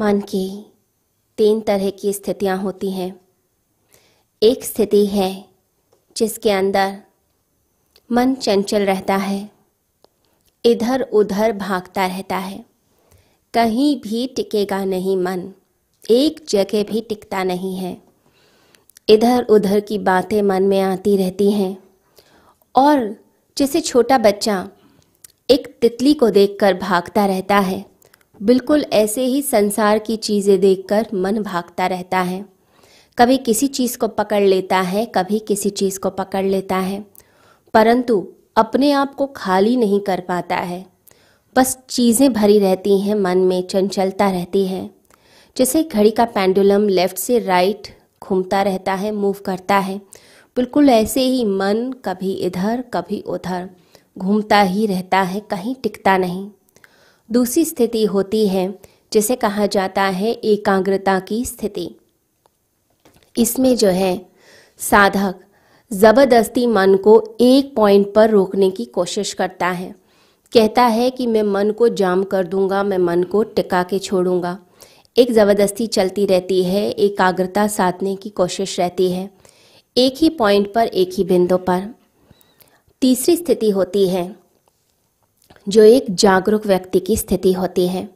मन की तीन तरह की स्थितियाँ होती हैं। एक स्थिति है जिसके अंदर मन चंचल रहता है, इधर उधर भागता रहता है। कहीं भी टिकेगा नहीं मन, एक जगह भी टिकता नहीं है। इधर उधर की बातें मन में आती रहती हैं, और जैसे छोटा बच्चा एक तितली को देखकर भागता रहता है बिल्कुल ऐसे ही संसार की चीज़ें देखकर मन भागता रहता है। कभी किसी चीज़ को पकड़ लेता है, कभी किसी चीज़ को पकड़ लेता है। परंतु अपने आप को खाली नहीं कर पाता है। बस चीज़ें भरी रहती हैं, मन में चंचलता रहती है। जैसे घड़ी का पेंडुलम लेफ़्ट से राइट घूमता रहता है, मूव करता है। बिल्कुल ऐसे ही मन कभी इधर, कभी उधर घूमता ही रहता है, कहीं टिकता नहीं। दूसरी स्थिति होती है, जिसे कहा जाता है एकाग्रता की स्थिति। इसमें जो है, साधक ज़बरदस्ती मन को एक पॉइंट पर रोकने की कोशिश करता है। कहता है कि मैं मन को जाम कर दूँगा, मैं मन को टिका के छोड़ूँगा। एक ज़बरदस्ती चलती रहती है, एकाग्रता साधने की कोशिश रहती है। एक ही पॉइंट पर, एक ही बिंदु पर। तीसरी स्थिति होती है जो एक जागरूक व्यक्ति की स्थिति होती है।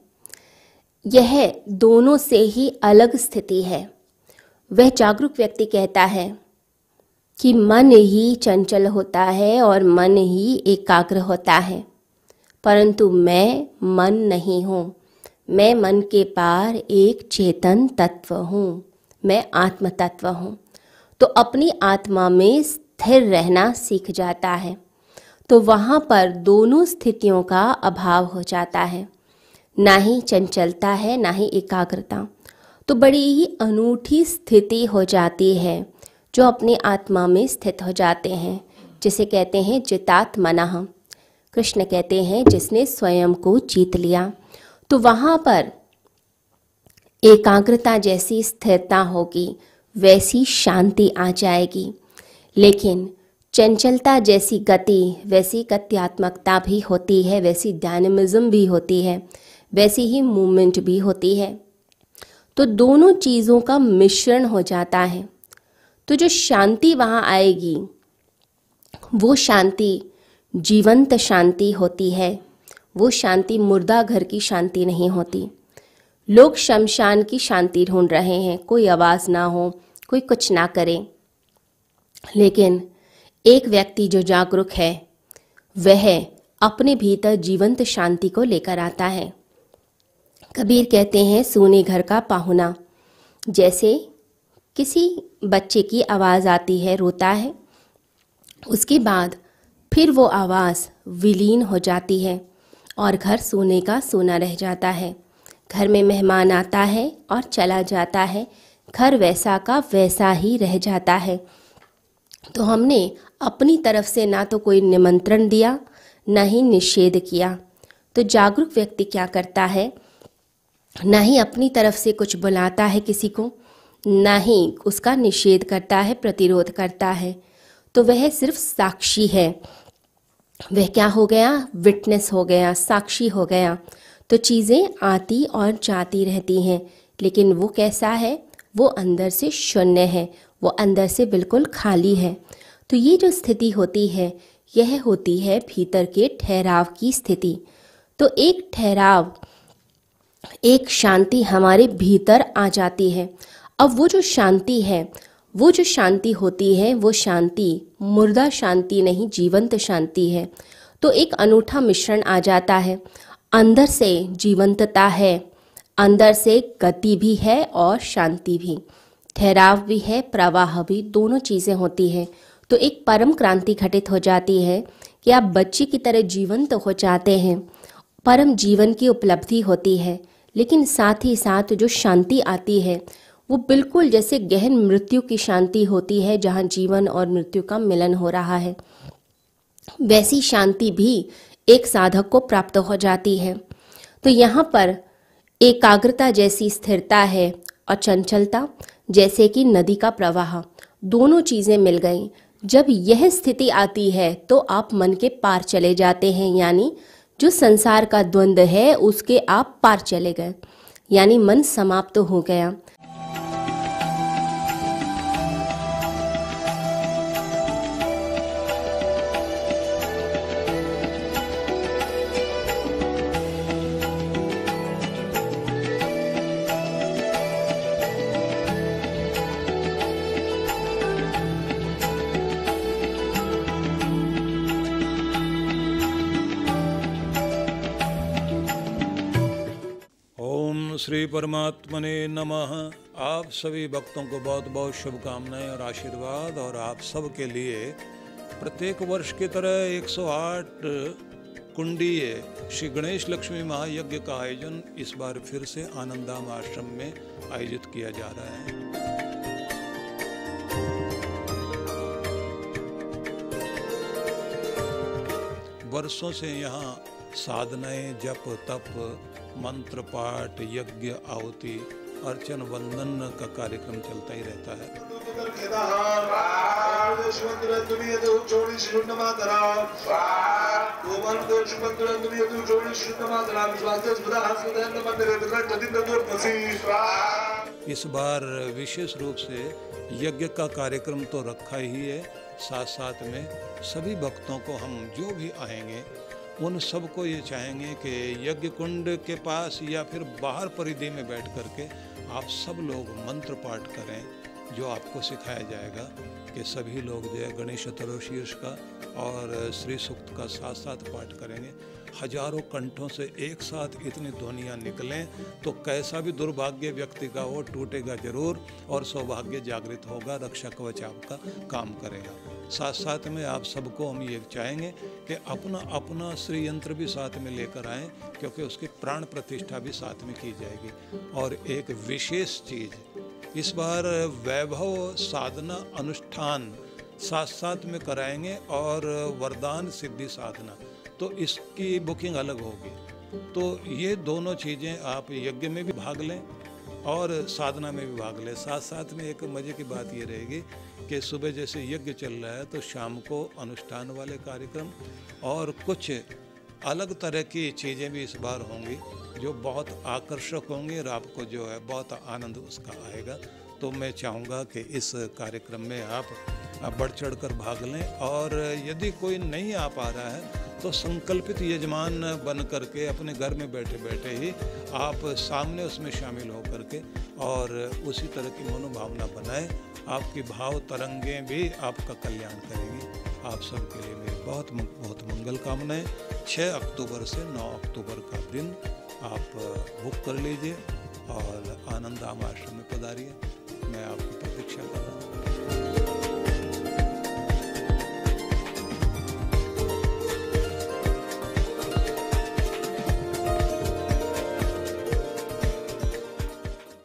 यह दोनों से ही अलग स्थिति है। वह जागरूक व्यक्ति कहता है कि मन ही चंचल होता है और मन ही एकाग्र होता है। परंतु मैं मन नहीं हूँ। मैं मन के पार एक चेतन तत्व हूँ। मैं आत्म तत्व हूँ। तो अपनी आत्मा में स्थिर रहना सीख जाता है। तो वहाँ पर दोनों स्थितियों का अभाव हो जाता है। ना ही चंचलता है, ना ही एकाग्रता। तो बड़ी ही अनूठी स्थिति हो जाती है, जो अपने आत्मा में स्थित हो जाते हैं, जिसे कहते हैं जितात मना कृष्ण कहते हैं, जिसने स्वयं को जीत लिया। तो वहाँ पर एकाग्रता जैसी स्थिरता होगी, वैसी शांति आ जाएगी। लेकिन चंचलता जैसी गति, वैसी गत्यात्मकता भी होती है, वैसी डायनमिज्म भी होती है, वैसी ही मूवमेंट भी होती है। तो दोनों चीज़ों का मिश्रण हो जाता है। तो जो शांति वहाँ आएगी, वो शांति, जीवंत शांति होती है। वो शांति मुर्दा घर की शांति नहीं होती। लोग शमशान की शांति ढूंढ रहे हैं, कोई आवाज़ ना हो, कोई कुछ ना करे। लेकिन एक व्यक्ति जो जागरूक है, वह अपने भीतर जीवंत शांति को लेकर आता है। कबीर कहते हैं, सोने घर का पाहुना। जैसे किसी बच्चे की आवाज़ आती है, रोता है, उसके बाद फिर वो आवाज़ विलीन हो जाती है और घर सोने का सोना रह जाता है। घर में मेहमान आता है और चला जाता है, घर वैसा का वैसा ही रह जाता है। तो हमने अपनी तरफ़ से ना तो कोई निमंत्रण दिया, ना ही निषेध किया। तो जागरूक व्यक्ति क्या करता है? ना ही अपनी तरफ़ से कुछ बुलाता है किसी को, ना ही उसका निषेध करता है, प्रतिरोध करता है। तो वह सिर्फ़ साक्षी है। वह क्या हो गया? विटनेस हो गया, साक्षी हो गया। तो चीज़ें आती और जाती रहती हैं, लेकिन वो कैसा है? वो अंदर से शून्य है। वो अंदर से बिल्कुल खाली है। तो ये जो स्थिति होती है, यह होती है भीतर के ठहराव की स्थिति। तो एक ठहराव, एक शांति हमारे भीतर आ जाती है। अब वो जो शांति है, वो जो शांति होती है, वो शांति, मुर्दा शांति नहीं, जीवंत शांति है। तो एक अनूठा मिश्रण आ जाता है। अंदर से जीवंतता है, अंदर से गति भी है और शांति भी। ठहराव भी है, प्रवाह भी, दोनों चीज़ें होती हैं। तो एक परम क्रांति घटित हो जाती है कि आप बच्चे की तरह जीवंत हो जाते हैं। परम जीवन की उपलब्धि होती है, लेकिन साथ ही साथ जो शांति आती है, वो बिल्कुल जैसे गहन मृत्यु की शांति होती है, जहाँ जीवन और मृत्यु का मिलन हो रहा है। वैसी शांति भी एक साधक को प्राप्त हो जाती है। तो यहाँ पर एकाग्रता जैसी स्थिरता है और चंचलता जैसे कि नदी का प्रवाह। दोनों चीज़ें मिल गई। जब यह स्थिति आती है तो आप मन के पार चले जाते हैं, यानी जो संसार का द्वंद्व है, उसके आप पार चले गए। यानी मन समाप्त तो हो गया। श्री परमात्मने नमः। आप सभी भक्तों को बहुत बहुत शुभकामनाएँ और आशीर्वाद और आप सब के लिए प्रत्येक वर्ष की तरह 108 कुंडीय श्री गणेश लक्ष्मी महायज्ञ का आयोजन इस बार फिर से आनंदाम आश्रम में आयोजित किया जा रहा है। वर्षों से यहाँ साधनाएँ जप तप, मंत्र पाठ, यज्ञ आहुति, अर्चन वंदन का कार्यक्रम चलता ही रहता है। इस बार विशेष रूप से यज्ञ का कार्यक्रम तो रखा ही है। साथ साथ में सभी भक्तों को हम जो भी आएँगे उन सबको ये चाहेंगे कि यज्ञ कुंड के पास या फिर बाहर परिधि में बैठ कर के आप सब लोग मंत्र पाठ करें, जो आपको सिखाया जाएगा कि सभी लोग जो है गणेश चतुर्शीर्ष का और श्री सूक्त का साथ साथ पाठ करेंगे। हज़ारों कंठों से एक साथ इतनी ध्वनियाँ निकलें तो कैसा भी दुर्भाग्य व्यक्ति का हो, टूटेगा ज़रूर और सौभाग्य जागृत होगा रक्षा कवच आपका काम करेगा। साथ साथ में आप सबको हम ये चाहेंगे कि अपना अपना श्री यंत्र भी साथ में लेकर आएँ, क्योंकि उसकी प्राण प्रतिष्ठा भी साथ में की जाएगी। और एक विशेष चीज़, इस बार वैभव साधना अनुष्ठान साथ साथ में कराएँगे और वरदान सिद्धि साधना तो इसकी बुकिंग अलग होगी। तो ये दोनों चीज़ें आप यज्ञ में भी भाग लें और साधना में भी भाग ले। साथ साथ में एक मज़े की बात ये रहेगी कि सुबह जैसे यज्ञ चल रहा है तो शाम को अनुष्ठान वाले कार्यक्रम और कुछ अलग तरह की चीज़ें भी इस बार होंगी, जो बहुत आकर्षक होंगी और आपको जो है बहुत आनंद उसका आएगा। तो मैं चाहूँगा कि इस कार्यक्रम में आप बढ़ चढ़ कर भाग लें। और यदि कोई नहीं आ पा रहा है तो संकल्पित यजमान बन करके अपने घर में बैठे बैठे ही आप सामने उसमें शामिल हो करके और उसी तरह की मनोभावना बनाए। आपकी भाव तरंगें भी आपका कल्याण करेगी। आप सबके लिए मेरी बहुत बहुत मंगल कामनाएँ। 6 अक्टूबर से 9 अक्टूबर का दिन आप बुक कर लीजिए और आनंद आम आश्रम में पधारिए। मैं आपकी प्रतीक्षा कर रहा हूँ